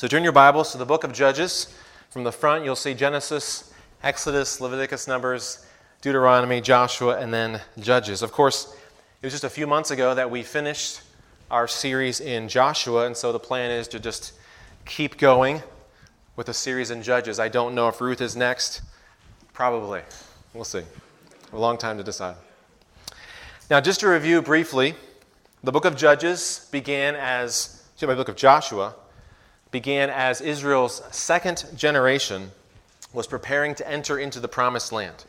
So turn your Bibles to the book of Judges. From the front, you'll see Genesis, Exodus, Leviticus, Numbers, Deuteronomy, Joshua, and then Judges. Of course, it was just a few months ago that we finished our series in Joshua, and so the plan is to just keep going with a series in Judges. I don't know if Ruth is next. Probably. We'll see. A long time to decide. Now, just to review briefly, the book of Judges began as, excuse me, the book of Joshua began as Israel's second generation was preparing to enter into the promised land.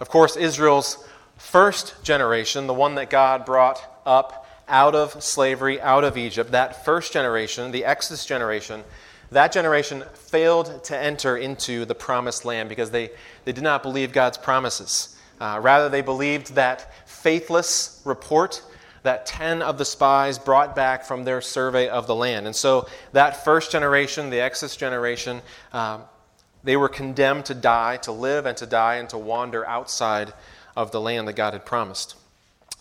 Of course, Israel's first generation, the one that God brought up out of slavery, out of Egypt, that first generation, the Exodus generation, that generation failed to enter into the promised land because they, they did not believe God's promises. Uh, rather, they believed that faithless report that 10 of the spies brought back from their survey of the land. And so that first generation, the Exodus generation, um, they were condemned to die, to live and to die, and to wander outside of the land that God had promised.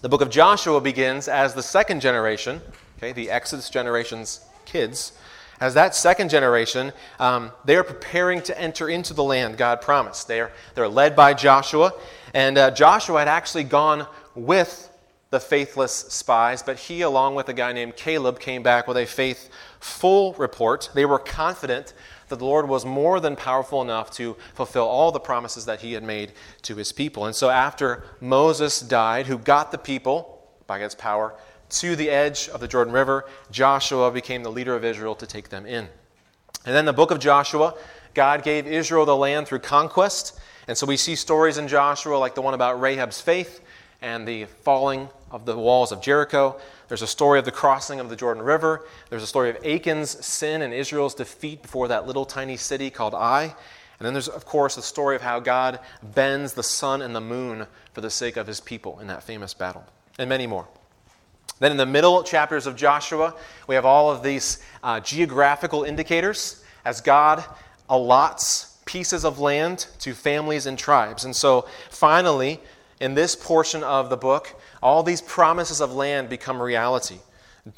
The book of Joshua begins as the second generation, okay, the Exodus generation's kids. As that second generation, um, they are preparing to enter into the land God promised. They are, they're led by Joshua, and uh, Joshua had actually gone with the faithless spies, but he, along with a guy named Caleb, came back with a faithful report. They were confident that the Lord was more than powerful enough to fulfill all the promises that he had made to his people. And so, after Moses died, who got the people, by God's power, to the edge of the Jordan River, Joshua became the leader of Israel to take them in. And then the book of Joshua, God gave Israel the land through conquest. And so we see stories in Joshua like the one about Rahab's faith and the falling of the walls of Jericho. There's a story of the crossing of the Jordan River. There's a story of Achan's sin and Israel's defeat before that little tiny city called Ai. And then there's, of course, the story of how God bends the sun and the moon for the sake of his people in that famous battle, and many more. Then in the middle chapters of Joshua, we have all of these uh, geographical indicators as God allots pieces of land to families and tribes. And so finally, in this portion of the book, all these promises of land become reality.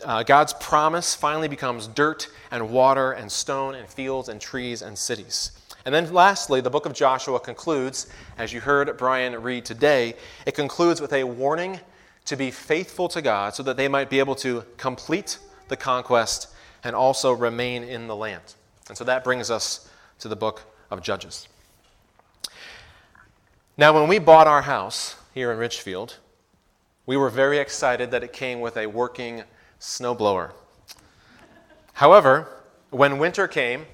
Uh, God's promise finally becomes dirt and water and stone and fields and trees and cities. And then lastly, the book of Joshua concludes, as you heard Brian read today, it concludes with a warning to be faithful to God so that they might be able to complete the conquest and also remain in the land. And so that brings us to the book of Judges. Now, when we bought our house here in Richfield, we were very excited that it came with a working snowblower. However, when winter came,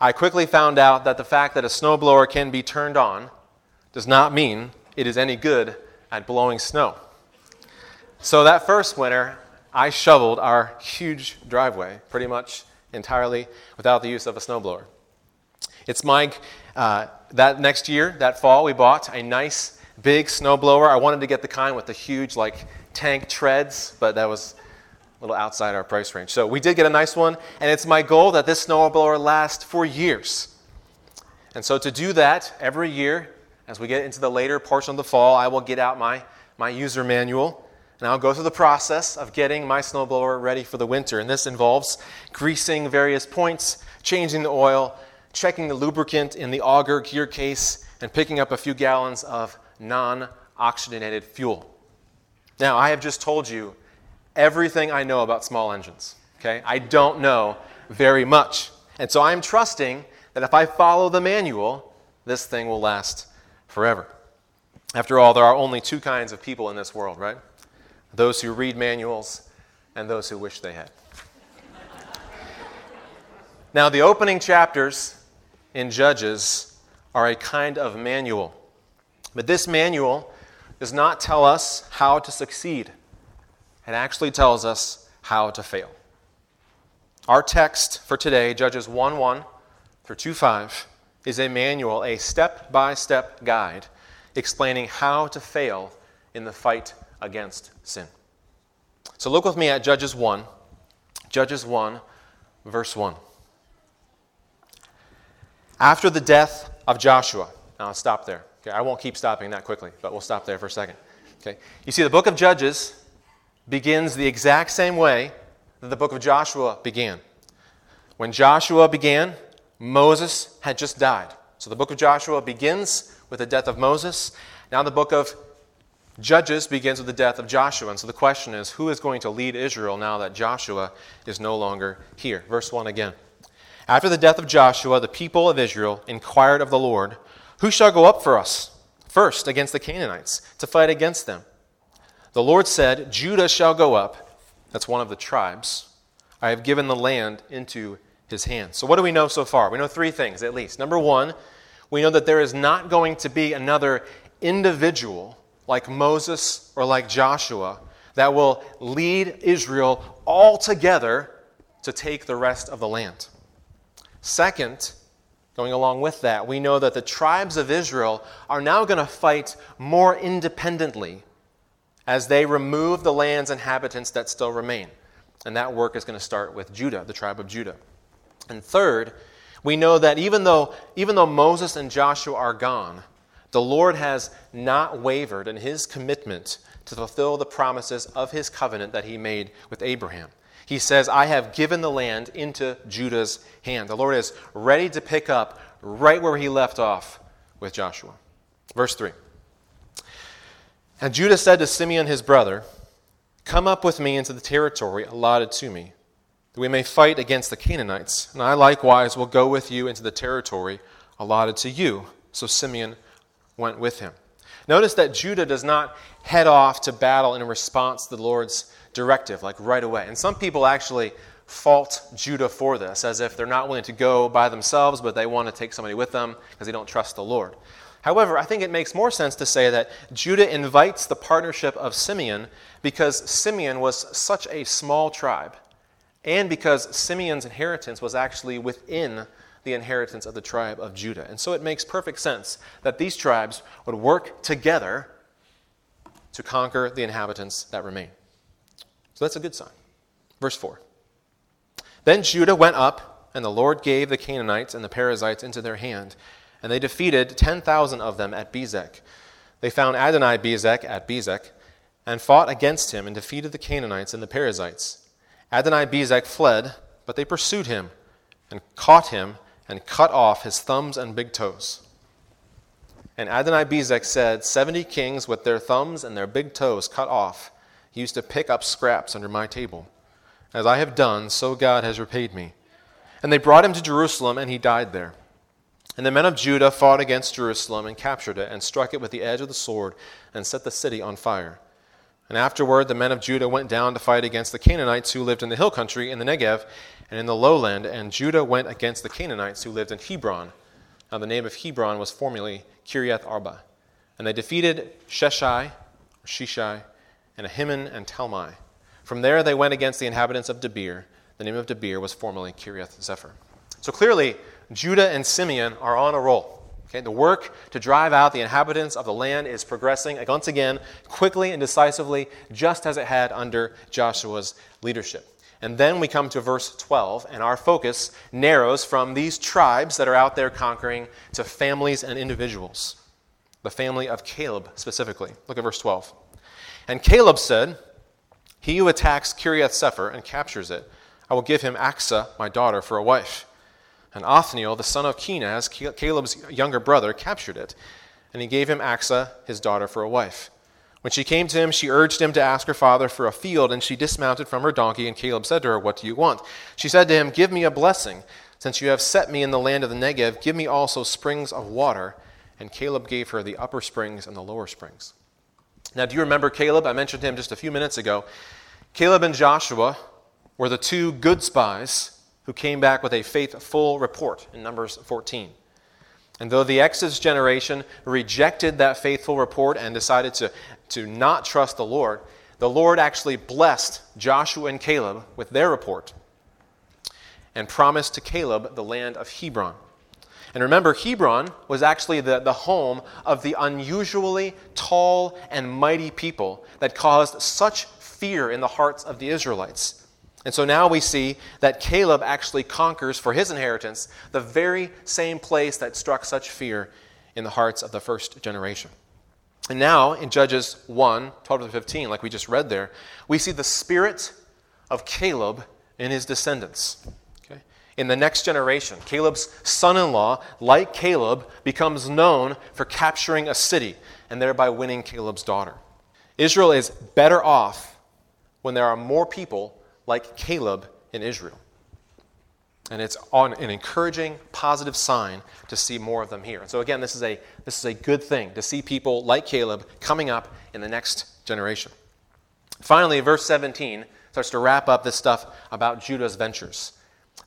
I quickly found out that the fact that a snowblower can be turned on does not mean it is any good at blowing snow. So that first winter, I shoveled our huge driveway pretty much entirely without the use of a snowblower. It's my, uh, that next year, that fall, we bought a nice big snowblower. I wanted to get the kind with the huge, like, tank treads, but that was a little outside our price range. So we did get a nice one, and it's my goal that this snowblower lasts for years. And so to do that, every year, as we get into the later portion of the fall, I will get out my, my user manual, and I'll go through the process of getting my snowblower ready for the winter. And this involves greasing various points, changing the oil, checking the lubricant in the auger gear case, and picking up a few gallons of non oxygenated fuel. Now, I have just told you everything I know about small engines. Okay? I don't know very much. And so I'm trusting that if I follow the manual, this thing will last forever. After all, there are only two kinds of people in this world, right? Those who read manuals and those who wish they had. now, the opening chapters in Judges are a kind of manual. But this manual does not tell us how to succeed, it actually tells us how to fail. Our text for today, Judges 1 1 through 2 5, is a manual, a step by step guide explaining how to fail in the fight against sin. So look with me at Judges 1, Judges 1, verse 1. After the death of Joshua, now I'll stop there. Okay, I won't keep stopping that quickly, but we'll stop there for a second. Okay, you see, the book of Judges begins the exact same way that the book of Joshua began. When Joshua began, Moses had just died. So the book of Joshua begins with the death of Moses. Now the book of Judges begins with the death of Joshua. And so the question is who is going to lead Israel now that Joshua is no longer here? Verse 1 again. After the death of Joshua, the people of Israel inquired of the Lord, Who shall go up for us first against the Canaanites to fight against them? The Lord said, Judah shall go up. That's one of the tribes. I have given the land into his hands. So, what do we know so far? We know three things at least. Number one, we know that there is not going to be another individual like Moses or like Joshua that will lead Israel all together to take the rest of the land. Second, going along with that, we know that the tribes of Israel are now going to fight more independently as they remove the land's inhabitants that still remain. And that work is going to start with Judah, the tribe of Judah. And third, we know that even though, even though Moses and Joshua are gone, the Lord has not wavered in his commitment to fulfill the promises of his covenant that he made with Abraham. He says, I have given the land into Judah's hand. The Lord is ready to pick up right where he left off with Joshua. Verse 3. And Judah said to Simeon his brother, Come up with me into the territory allotted to me, that we may fight against the Canaanites, and I likewise will go with you into the territory allotted to you. So Simeon went with him. Notice that Judah does not head off to battle in response to the Lord's directive, like right away. And some people actually fault Judah for this, as if they're not willing to go by themselves, but they want to take somebody with them because they don't trust the Lord. However, I think it makes more sense to say that Judah invites the partnership of Simeon because Simeon was such a small tribe, and because Simeon's inheritance was actually within the inheritance of the tribe of Judah. And so it makes perfect sense that these tribes would work together to conquer the inhabitants that remain. So that's a good sign. Verse 4. Then Judah went up, and the Lord gave the Canaanites and the Perizzites into their hand, and they defeated 10,000 of them at Bezek. They found Adonai Bezek at Bezek, and fought against him and defeated the Canaanites and the Perizzites. Adonai Bezek fled, but they pursued him and caught him and cut off his thumbs and big toes. And Adonai Bezek said, Seventy kings with their thumbs and their big toes cut off used to pick up scraps under my table. As I have done, so God has repaid me. And they brought him to Jerusalem, and he died there. And the men of Judah fought against Jerusalem and captured it, and struck it with the edge of the sword, and set the city on fire. And afterward, the men of Judah went down to fight against the Canaanites who lived in the hill country in the Negev and in the lowland, and Judah went against the Canaanites who lived in Hebron. Now, the name of Hebron was formerly Kiriath Arba. And they defeated Sheshai, Shishai, and Ahiman and Talmai. From there, they went against the inhabitants of Debir. The name of Debir was formerly Kiriath Sefer. So clearly, Judah and Simeon are on a roll. Okay, the work to drive out the inhabitants of the land is progressing once again quickly and decisively, just as it had under Joshua's leadership. And then we come to verse 12, and our focus narrows from these tribes that are out there conquering to families and individuals. The family of Caleb specifically. Look at verse 12. And Caleb said, He who attacks Kiriath Sefer and captures it, I will give him Achsah, my daughter, for a wife. And Othniel, the son of Kenaz, Caleb's younger brother, captured it, and he gave him Achsah, his daughter, for a wife. When she came to him, she urged him to ask her father for a field, and she dismounted from her donkey, and Caleb said to her, What do you want? She said to him, Give me a blessing. Since you have set me in the land of the Negev, give me also springs of water. And Caleb gave her the upper springs and the lower springs. Now, do you remember Caleb? I mentioned him just a few minutes ago. Caleb and Joshua were the two good spies who came back with a faithful report in Numbers 14. And though the Exodus generation rejected that faithful report and decided to, to not trust the Lord, the Lord actually blessed Joshua and Caleb with their report and promised to Caleb the land of Hebron. And remember, Hebron was actually the, the home of the unusually tall and mighty people that caused such fear in the hearts of the Israelites. And so now we see that Caleb actually conquers for his inheritance the very same place that struck such fear in the hearts of the first generation. And now in Judges 1 12 to 15, like we just read there, we see the spirit of Caleb in his descendants. Okay? in the next generation. Caleb's son in law, like Caleb, becomes known for capturing a city and thereby winning Caleb's daughter. Israel is better off when there are more people like Caleb in Israel. And it's an encouraging, positive sign to see more of them here. And so again, this is a this is a good thing to see people like Caleb coming up in the next generation. Finally, verse 17 starts to wrap up this stuff about Judah's ventures.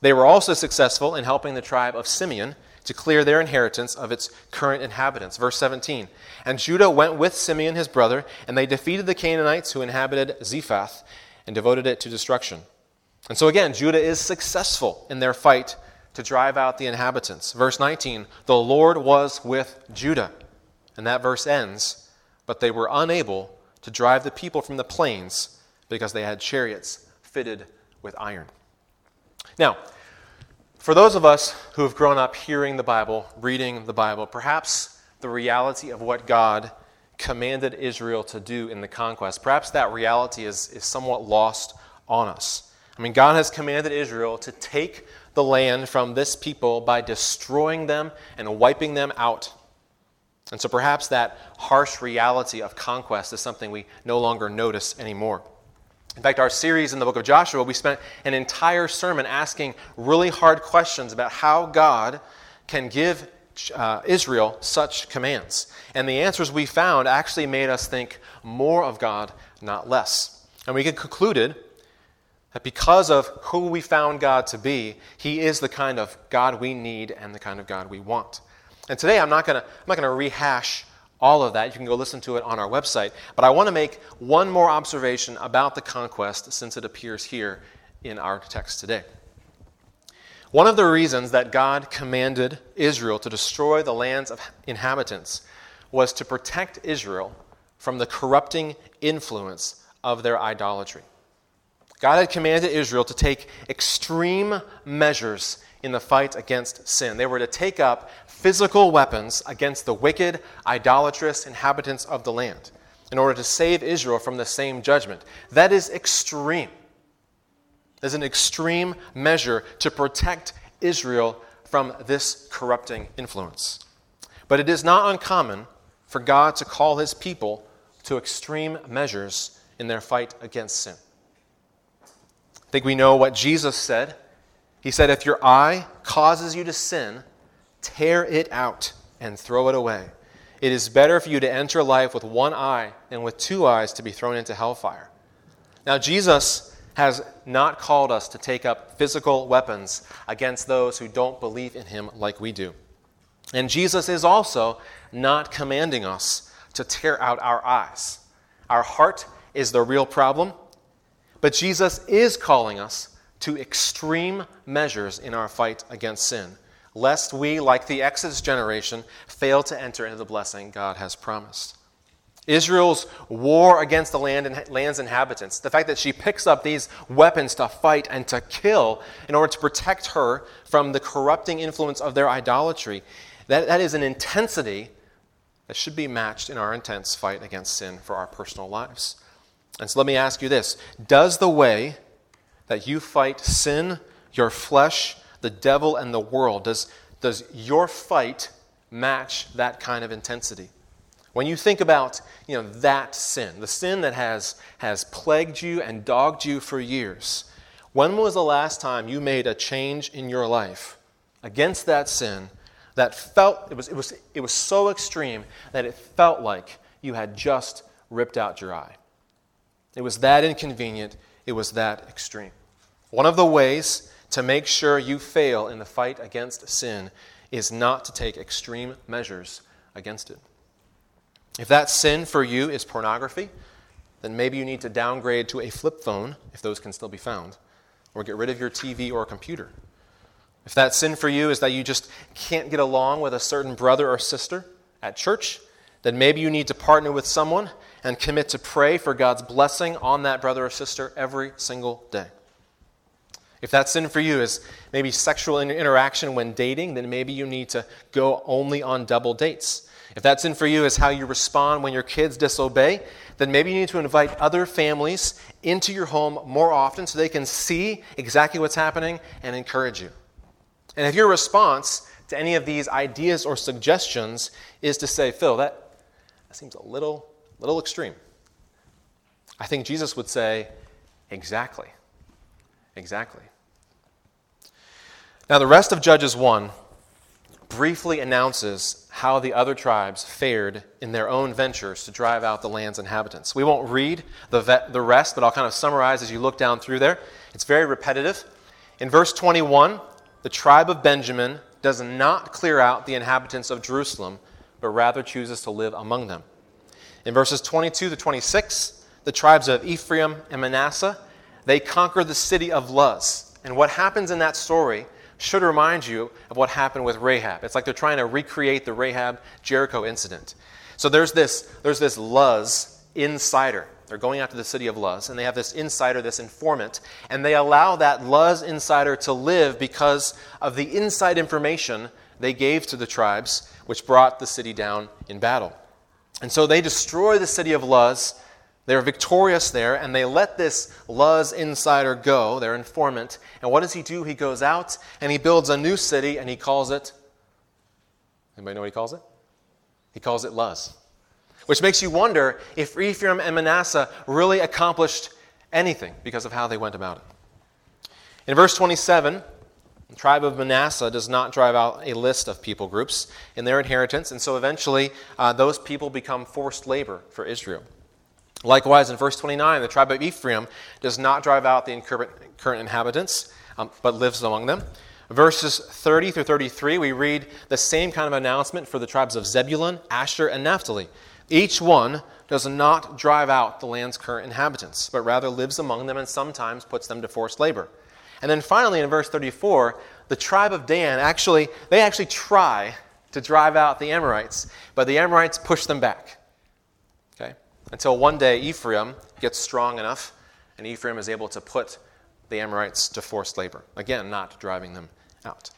They were also successful in helping the tribe of Simeon to clear their inheritance of its current inhabitants. Verse 17 And Judah went with Simeon his brother, and they defeated the Canaanites who inhabited Zephath and devoted it to destruction. And so again, Judah is successful in their fight to drive out the inhabitants. Verse 19 The Lord was with Judah. And that verse ends, but they were unable to drive the people from the plains because they had chariots fitted with iron. Now, for those of us who have grown up hearing the Bible, reading the Bible, perhaps the reality of what God commanded Israel to do in the conquest, perhaps that reality is, is somewhat lost on us. I mean, God has commanded Israel to take the land from this people by destroying them and wiping them out. And so perhaps that harsh reality of conquest is something we no longer notice anymore. In fact, our series in the book of Joshua, we spent an entire sermon asking really hard questions about how God can give uh, Israel such commands. And the answers we found actually made us think more of God, not less. And we concluded that because of who we found God to be, He is the kind of God we need and the kind of God we want. And today I'm not going to I'm not going to rehash all of that. You can go listen to it on our website. But I want to make one more observation about the conquest since it appears here in our text today. One of the reasons that God commanded Israel to destroy the land's of inhabitants was to protect Israel from the corrupting influence of their idolatry. God had commanded Israel to take extreme measures in the fight against sin. They were to take up physical weapons against the wicked, idolatrous inhabitants of the land in order to save Israel from the same judgment. That is extreme. There's an extreme measure to protect Israel from this corrupting influence. But it is not uncommon for God to call his people to extreme measures in their fight against sin I think we know what Jesus said. He said, If your eye causes you to sin, tear it out and throw it away. It is better for you to enter life with one eye than with two eyes to be thrown into hellfire. Now, Jesus has not called us to take up physical weapons against those who don't believe in him like we do. And Jesus is also not commanding us to tear out our eyes. Our heart is the real problem. But Jesus is calling us to extreme measures in our fight against sin, lest we, like the Exodus generation, fail to enter into the blessing God has promised. Israel's war against the land and land's inhabitants, the fact that she picks up these weapons to fight and to kill in order to protect her from the corrupting influence of their idolatry, that, that is an intensity that should be matched in our intense fight against sin for our personal lives. And so let me ask you this Does the way that you fight sin, your flesh, the devil, and the world, does, does your fight match that kind of intensity? When you think about you know, that sin, the sin that has, has plagued you and dogged you for years, when was the last time you made a change in your life against that sin that felt, it was, it was, it was so extreme that it felt like you had just ripped out your eye? It was that inconvenient, it was that extreme. One of the ways to make sure you fail in the fight against sin is not to take extreme measures against it. If that sin for you is pornography, then maybe you need to downgrade to a flip phone, if those can still be found, or get rid of your TV or computer. If that sin for you is that you just can't get along with a certain brother or sister at church, then maybe you need to partner with someone and commit to pray for God's blessing on that brother or sister every single day. If that sin for you is maybe sexual interaction when dating, then maybe you need to go only on double dates. If that sin for you is how you respond when your kids disobey, then maybe you need to invite other families into your home more often so they can see exactly what's happening and encourage you. And if your response to any of these ideas or suggestions is to say, Phil, that, that seems a little, little extreme, I think Jesus would say, exactly. Exactly. Now, the rest of Judges 1 briefly announces how the other tribes fared in their own ventures to drive out the land's inhabitants. We won't read the, ve- the rest, but I'll kind of summarize as you look down through there. It's very repetitive. In verse 21, the tribe of Benjamin does not clear out the inhabitants of Jerusalem, but rather chooses to live among them. In verses 22 to 26, the tribes of Ephraim and Manasseh, they conquer the city of Luz. And what happens in that story should remind you of what happened with Rahab. It's like they're trying to recreate the Rahab Jericho incident. So there's this, there's this Luz insider. They're going after the city of Luz, and they have this insider, this informant, and they allow that Luz insider to live because of the inside information they gave to the tribes, which brought the city down in battle. And so they destroy the city of Luz they're victorious there, and they let this Luz insider go, their informant. And what does he do? He goes out and he builds a new city, and he calls it. Anybody know what he calls it? He calls it Luz. Which makes you wonder if Ephraim and Manasseh really accomplished anything because of how they went about it. In verse 27, the tribe of Manasseh does not drive out a list of people groups in their inheritance, and so eventually uh, those people become forced labor for Israel. Likewise, in verse 29, the tribe of Ephraim does not drive out the current inhabitants, um, but lives among them. Verses 30 through 33, we read the same kind of announcement for the tribes of Zebulun, Asher, and Naphtali. Each one does not drive out the land's current inhabitants, but rather lives among them and sometimes puts them to forced labor. And then finally, in verse 34, the tribe of Dan actually, they actually try to drive out the Amorites, but the Amorites push them back. Until one day Ephraim gets strong enough, and Ephraim is able to put the Amorites to forced labor. Again, not driving them out.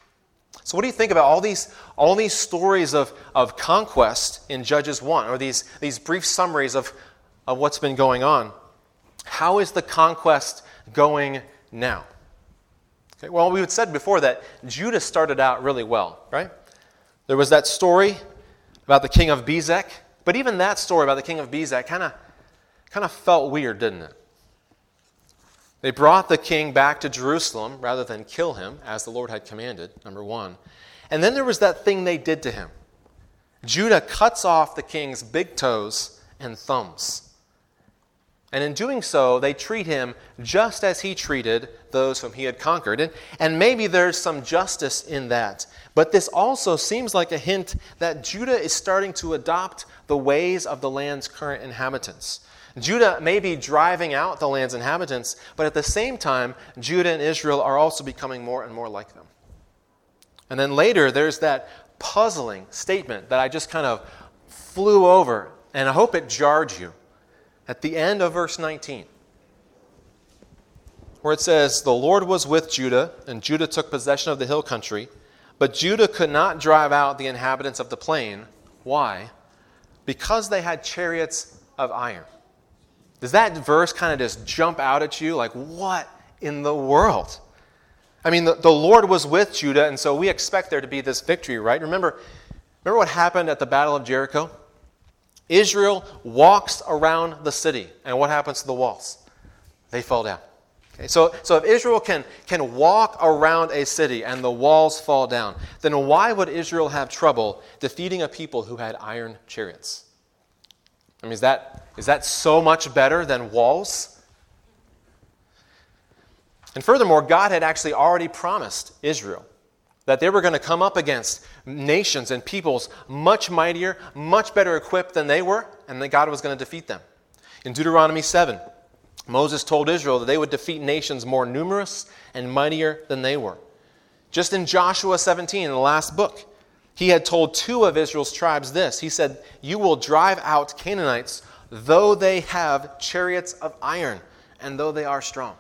So, what do you think about all these, all these stories of, of conquest in Judges 1, or these, these brief summaries of, of what's been going on? How is the conquest going now? Okay, well, we had said before that Judah started out really well, right? There was that story about the king of Bezek but even that story about the king of Bezek kind of kind of felt weird, didn't it? They brought the king back to Jerusalem rather than kill him, as the Lord had commanded, number one. And then there was that thing they did to him. Judah cuts off the king's big toes and thumbs. And in doing so, they treat him just as he treated those whom he had conquered. And, and maybe there's some justice in that. But this also seems like a hint that Judah is starting to adopt the ways of the land's current inhabitants. Judah may be driving out the land's inhabitants, but at the same time, Judah and Israel are also becoming more and more like them. And then later, there's that puzzling statement that I just kind of flew over, and I hope it jarred you. At the end of verse 19, where it says, The Lord was with Judah, and Judah took possession of the hill country. But Judah could not drive out the inhabitants of the plain. Why? Because they had chariots of iron. Does that verse kind of just jump out at you? Like, what in the world? I mean, the, the Lord was with Judah, and so we expect there to be this victory, right? Remember, remember what happened at the Battle of Jericho? Israel walks around the city, and what happens to the walls? They fall down. Okay, so, so if Israel can, can walk around a city and the walls fall down, then why would Israel have trouble defeating a people who had iron chariots? I mean, is that, is that so much better than walls? And furthermore, God had actually already promised Israel that they were going to come up against nations and peoples much mightier, much better equipped than they were, and that God was going to defeat them. In Deuteronomy 7, Moses told Israel that they would defeat nations more numerous and mightier than they were. Just in Joshua 17, in the last book, he had told two of Israel's tribes this. He said, You will drive out Canaanites, though they have chariots of iron, and though they are strong.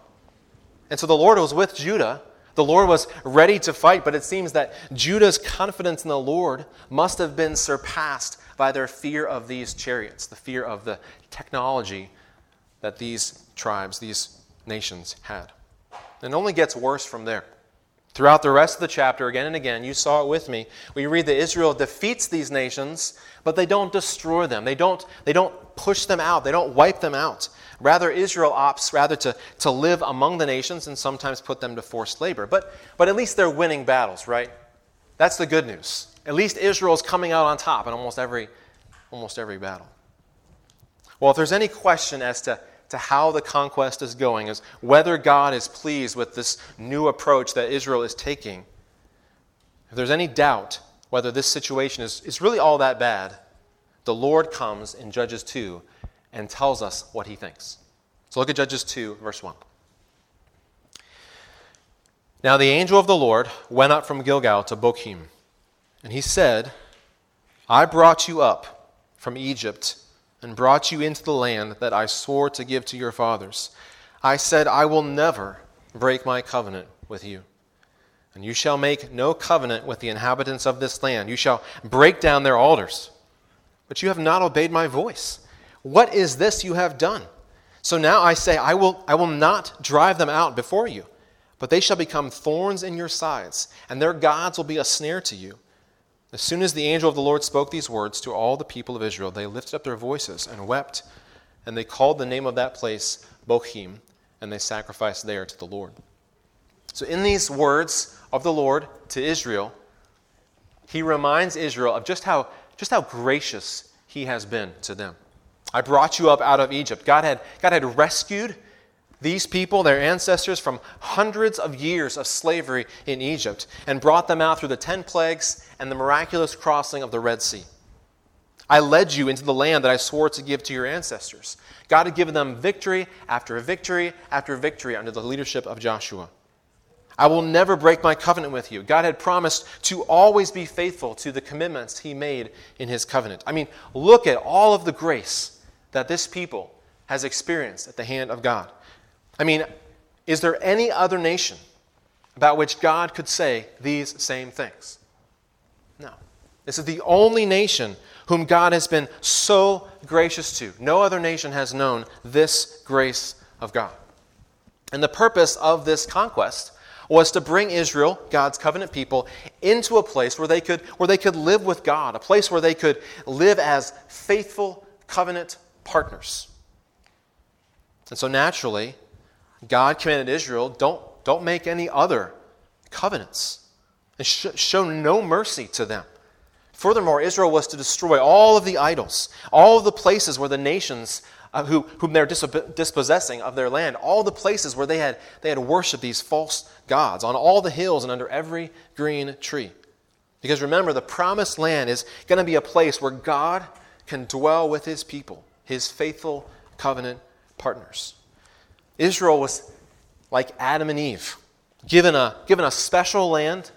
And so the Lord was with Judah. The Lord was ready to fight, but it seems that Judah's confidence in the Lord must have been surpassed by their fear of these chariots, the fear of the technology that these tribes, these nations had. And it only gets worse from there. Throughout the rest of the chapter, again and again, you saw it with me. We read that Israel defeats these nations, but they don't destroy them. They don't, they don't push them out. They don't wipe them out. Rather, Israel opts rather to, to live among the nations and sometimes put them to forced labor. But, but at least they're winning battles, right? That's the good news. At least Israel is coming out on top in almost every, almost every battle. Well, if there's any question as to to how the conquest is going, is whether God is pleased with this new approach that Israel is taking. If there's any doubt whether this situation is, is really all that bad, the Lord comes in Judges 2 and tells us what he thinks. So look at Judges 2, verse 1. Now the angel of the Lord went up from Gilgal to Bochim, and he said, I brought you up from Egypt and brought you into the land that I swore to give to your fathers. I said, I will never break my covenant with you. And you shall make no covenant with the inhabitants of this land. You shall break down their altars. But you have not obeyed my voice. What is this you have done? So now I say, I will, I will not drive them out before you, but they shall become thorns in your sides, and their gods will be a snare to you. As soon as the angel of the Lord spoke these words to all the people of Israel, they lifted up their voices and wept, and they called the name of that place Bochim, and they sacrificed there to the Lord. So, in these words of the Lord to Israel, he reminds Israel of just how, just how gracious he has been to them. I brought you up out of Egypt. God had, God had rescued these people, their ancestors, from hundreds of years of slavery in Egypt and brought them out through the ten plagues and the miraculous crossing of the Red Sea. I led you into the land that I swore to give to your ancestors. God had given them victory after victory after victory under the leadership of Joshua. I will never break my covenant with you. God had promised to always be faithful to the commitments he made in his covenant. I mean, look at all of the grace that this people has experienced at the hand of God. I mean, is there any other nation about which God could say these same things? No. This is the only nation whom God has been so gracious to. No other nation has known this grace of God. And the purpose of this conquest was to bring Israel, God's covenant people, into a place where they could, where they could live with God, a place where they could live as faithful covenant partners. And so naturally, God commanded Israel, don't, don't make any other covenants and sh- show no mercy to them. Furthermore, Israel was to destroy all of the idols, all of the places where the nations uh, who, whom they're dispossessing of their land, all the places where they had, they had worshiped these false gods, on all the hills and under every green tree. Because remember, the promised land is going to be a place where God can dwell with his people, his faithful covenant partners. Israel was like Adam and Eve, given a, given a special land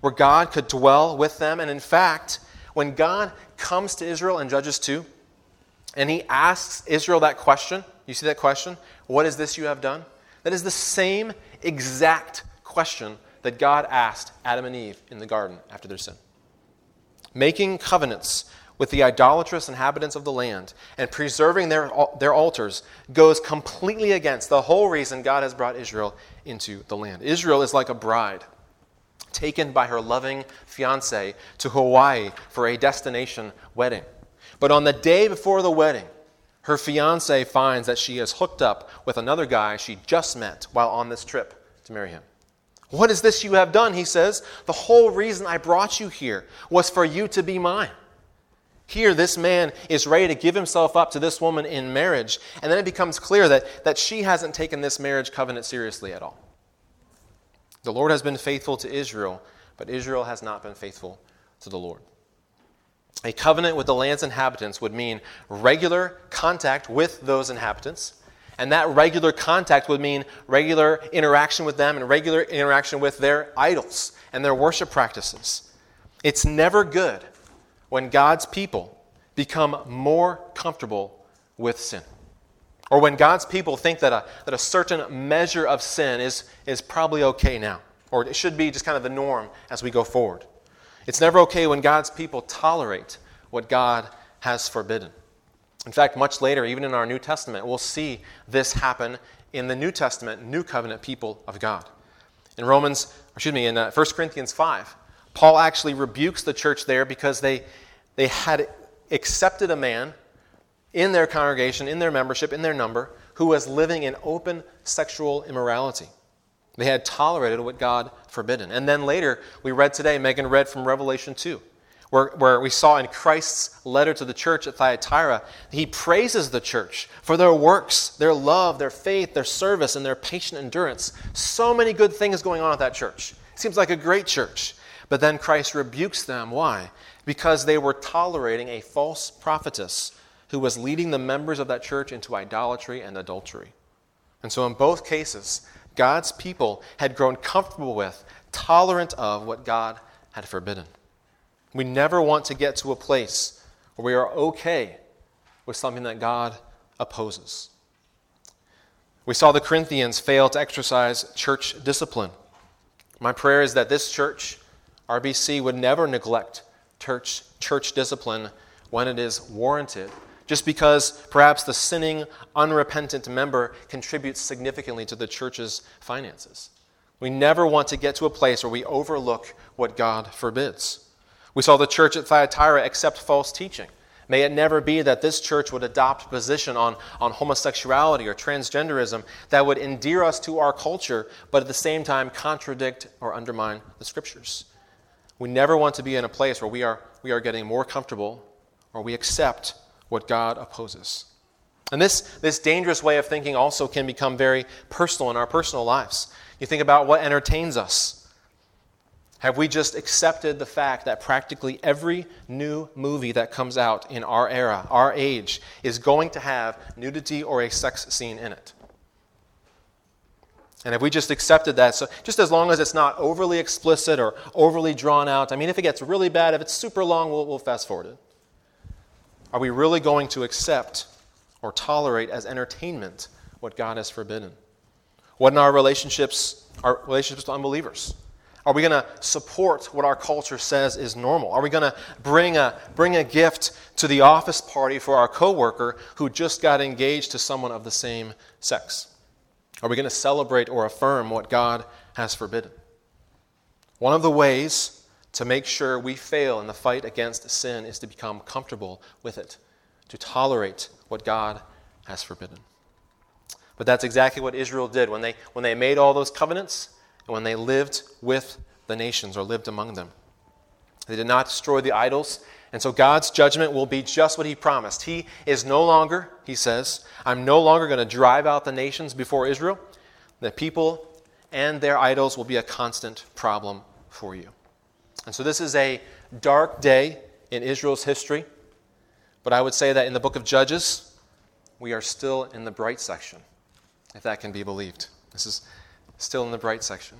where God could dwell with them. And in fact, when God comes to Israel in Judges 2, and he asks Israel that question, you see that question? What is this you have done? That is the same exact question that God asked Adam and Eve in the garden after their sin. Making covenants with the idolatrous inhabitants of the land and preserving their, their altars goes completely against the whole reason God has brought Israel into the land. Israel is like a bride taken by her loving fiance to Hawaii for a destination wedding. But on the day before the wedding, her fiance finds that she is hooked up with another guy she just met while on this trip to marry him. What is this you have done? He says. The whole reason I brought you here was for you to be mine. Here, this man is ready to give himself up to this woman in marriage, and then it becomes clear that, that she hasn't taken this marriage covenant seriously at all. The Lord has been faithful to Israel, but Israel has not been faithful to the Lord. A covenant with the land's inhabitants would mean regular contact with those inhabitants, and that regular contact would mean regular interaction with them and regular interaction with their idols and their worship practices. It's never good when God's people become more comfortable with sin. Or when God's people think that a, that a certain measure of sin is, is probably okay now, or it should be just kind of the norm as we go forward. It's never okay when God's people tolerate what God has forbidden. In fact, much later, even in our New Testament, we'll see this happen in the New Testament, New Covenant people of God. In Romans, excuse me, in uh, 1 Corinthians 5, Paul actually rebukes the church there because they, they had accepted a man in their congregation, in their membership, in their number, who was living in open sexual immorality. They had tolerated what God forbidden. And then later, we read today, Megan read from Revelation 2, where, where we saw in Christ's letter to the church at Thyatira, he praises the church for their works, their love, their faith, their service, and their patient endurance. So many good things going on at that church. Seems like a great church. But then Christ rebukes them. Why? Because they were tolerating a false prophetess who was leading the members of that church into idolatry and adultery. And so, in both cases, God's people had grown comfortable with, tolerant of what God had forbidden. We never want to get to a place where we are okay with something that God opposes. We saw the Corinthians fail to exercise church discipline. My prayer is that this church, RBC, would never neglect church, church discipline when it is warranted, just because perhaps the sinning, unrepentant member contributes significantly to the church's finances. We never want to get to a place where we overlook what God forbids. We saw the church at Thyatira accept false teaching. May it never be that this church would adopt a position on, on homosexuality or transgenderism that would endear us to our culture, but at the same time contradict or undermine the scriptures. We never want to be in a place where we are, we are getting more comfortable or we accept what God opposes. And this, this dangerous way of thinking also can become very personal in our personal lives. You think about what entertains us. Have we just accepted the fact that practically every new movie that comes out in our era, our age, is going to have nudity or a sex scene in it? And if we just accepted that? So, just as long as it's not overly explicit or overly drawn out, I mean, if it gets really bad, if it's super long, we'll, we'll fast forward it. Are we really going to accept or tolerate as entertainment what God has forbidden? What in our relationships, our relationships to unbelievers? Are we going to support what our culture says is normal? Are we going to bring a, bring a gift to the office party for our coworker who just got engaged to someone of the same sex? Are we going to celebrate or affirm what God has forbidden? One of the ways to make sure we fail in the fight against sin is to become comfortable with it, to tolerate what God has forbidden. But that's exactly what Israel did when they, when they made all those covenants and when they lived with the nations or lived among them. They did not destroy the idols, and so God's judgment will be just what He promised. He is no longer, He says, I'm no longer going to drive out the nations before Israel. The people and their idols will be a constant problem for you. And so this is a dark day in Israel's history, but I would say that in the book of Judges, we are still in the bright section, if that can be believed. This is still in the bright section.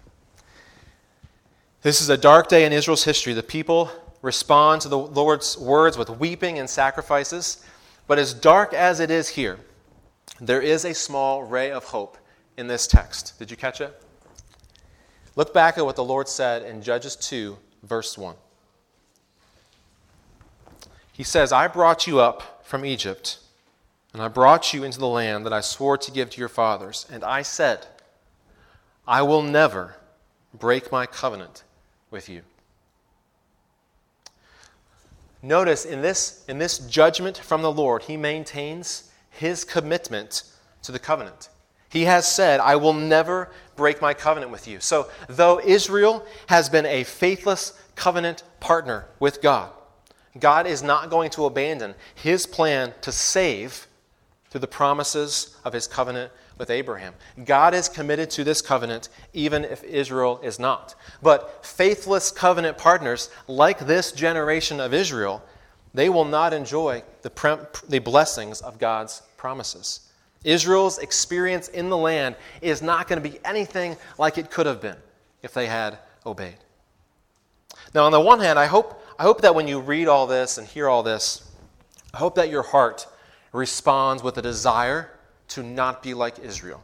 This is a dark day in Israel's history. The people respond to the Lord's words with weeping and sacrifices. But as dark as it is here, there is a small ray of hope in this text. Did you catch it? Look back at what the Lord said in Judges 2, verse 1. He says, I brought you up from Egypt, and I brought you into the land that I swore to give to your fathers. And I said, I will never break my covenant with you. Notice in this, in this judgment from the Lord, he maintains his commitment to the covenant. He has said, I will never break my covenant with you. So, though Israel has been a faithless covenant partner with God, God is not going to abandon his plan to save through the promises of his covenant with Abraham. God is committed to this covenant even if Israel is not. But faithless covenant partners, like this generation of Israel, they will not enjoy the, the blessings of God's promises. Israel's experience in the land is not going to be anything like it could have been if they had obeyed. Now, on the one hand, I hope, I hope that when you read all this and hear all this, I hope that your heart responds with a desire to not be like Israel.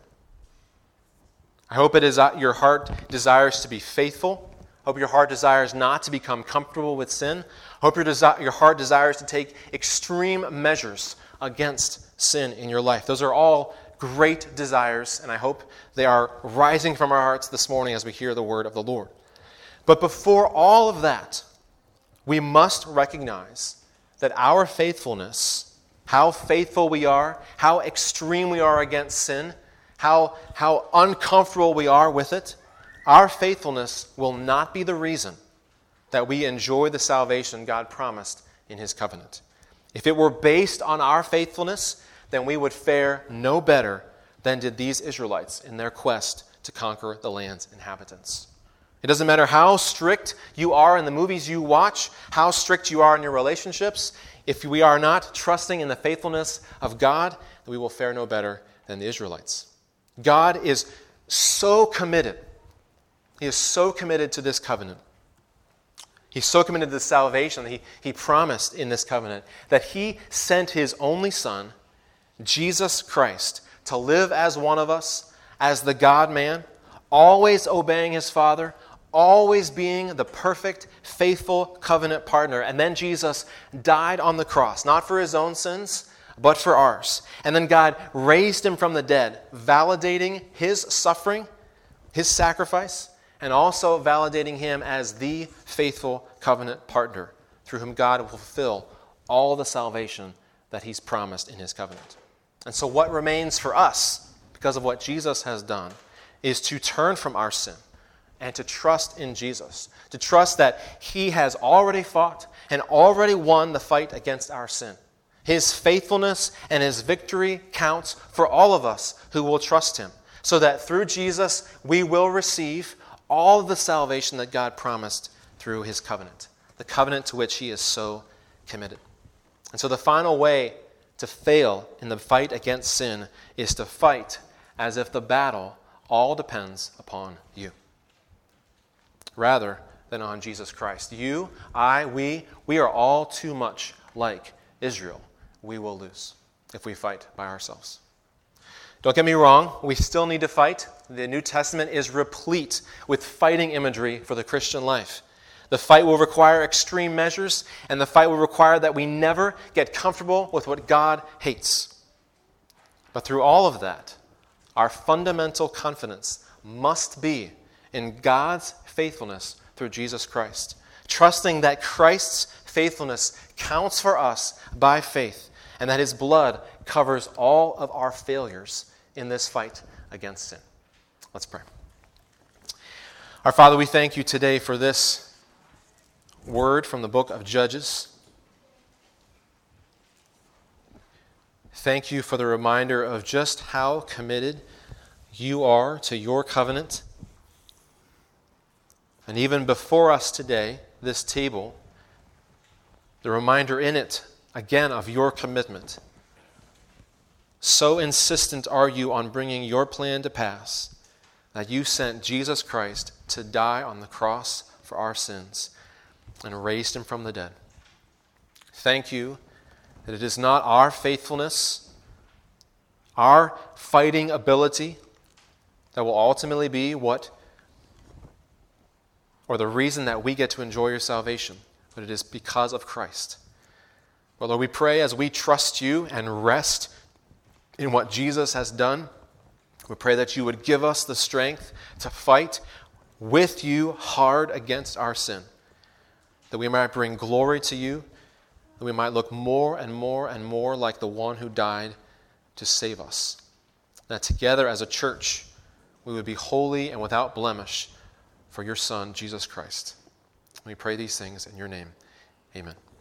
I hope it is uh, your heart desires to be faithful. I hope your heart desires not to become comfortable with sin. Hope your, desi- your heart desires to take extreme measures against sin in your life. Those are all great desires, and I hope they are rising from our hearts this morning as we hear the word of the Lord. But before all of that, we must recognize that our faithfulness, how faithful we are, how extreme we are against sin, how, how uncomfortable we are with it, our faithfulness will not be the reason that we enjoy the salvation God promised in His covenant. If it were based on our faithfulness, then we would fare no better than did these Israelites in their quest to conquer the land's inhabitants. It doesn't matter how strict you are in the movies you watch, how strict you are in your relationships, if we are not trusting in the faithfulness of God, we will fare no better than the Israelites. God is so committed. He is so committed to this covenant. He's so committed to the salvation that he, he promised in this covenant that he sent his only Son, Jesus Christ, to live as one of us, as the God man, always obeying his Father, always being the perfect, faithful covenant partner. And then Jesus died on the cross, not for his own sins, but for ours. And then God raised him from the dead, validating his suffering, his sacrifice, and also validating him as the faithful covenant partner through whom God will fulfill all the salvation that he's promised in his covenant. And so, what remains for us, because of what Jesus has done, is to turn from our sin and to trust in Jesus, to trust that he has already fought and already won the fight against our sin. His faithfulness and his victory counts for all of us who will trust him, so that through Jesus we will receive all the salvation that God promised through his covenant, the covenant to which he is so committed. And so the final way to fail in the fight against sin is to fight as if the battle all depends upon you rather than on Jesus Christ. You, I, we, we are all too much like Israel. We will lose if we fight by ourselves. Don't get me wrong, we still need to fight. The New Testament is replete with fighting imagery for the Christian life. The fight will require extreme measures, and the fight will require that we never get comfortable with what God hates. But through all of that, our fundamental confidence must be in God's faithfulness through Jesus Christ, trusting that Christ's faithfulness counts for us by faith, and that his blood covers all of our failures in this fight against sin. Let's pray. Our Father, we thank you today for this word from the book of Judges. Thank you for the reminder of just how committed you are to your covenant. And even before us today, this table, the reminder in it, again, of your commitment. So insistent are you on bringing your plan to pass that you sent Jesus Christ to die on the cross for our sins and raised him from the dead. Thank you that it is not our faithfulness, our fighting ability that will ultimately be what, or the reason that we get to enjoy your salvation, but it is because of Christ. Well, Lord, we pray as we trust you and rest in what Jesus has done. We pray that you would give us the strength to fight with you hard against our sin that we might bring glory to you, that we might look more and more and more like the one who died to save us. That together as a church, we would be holy and without blemish for your Son, Jesus Christ. We pray these things in your name. Amen.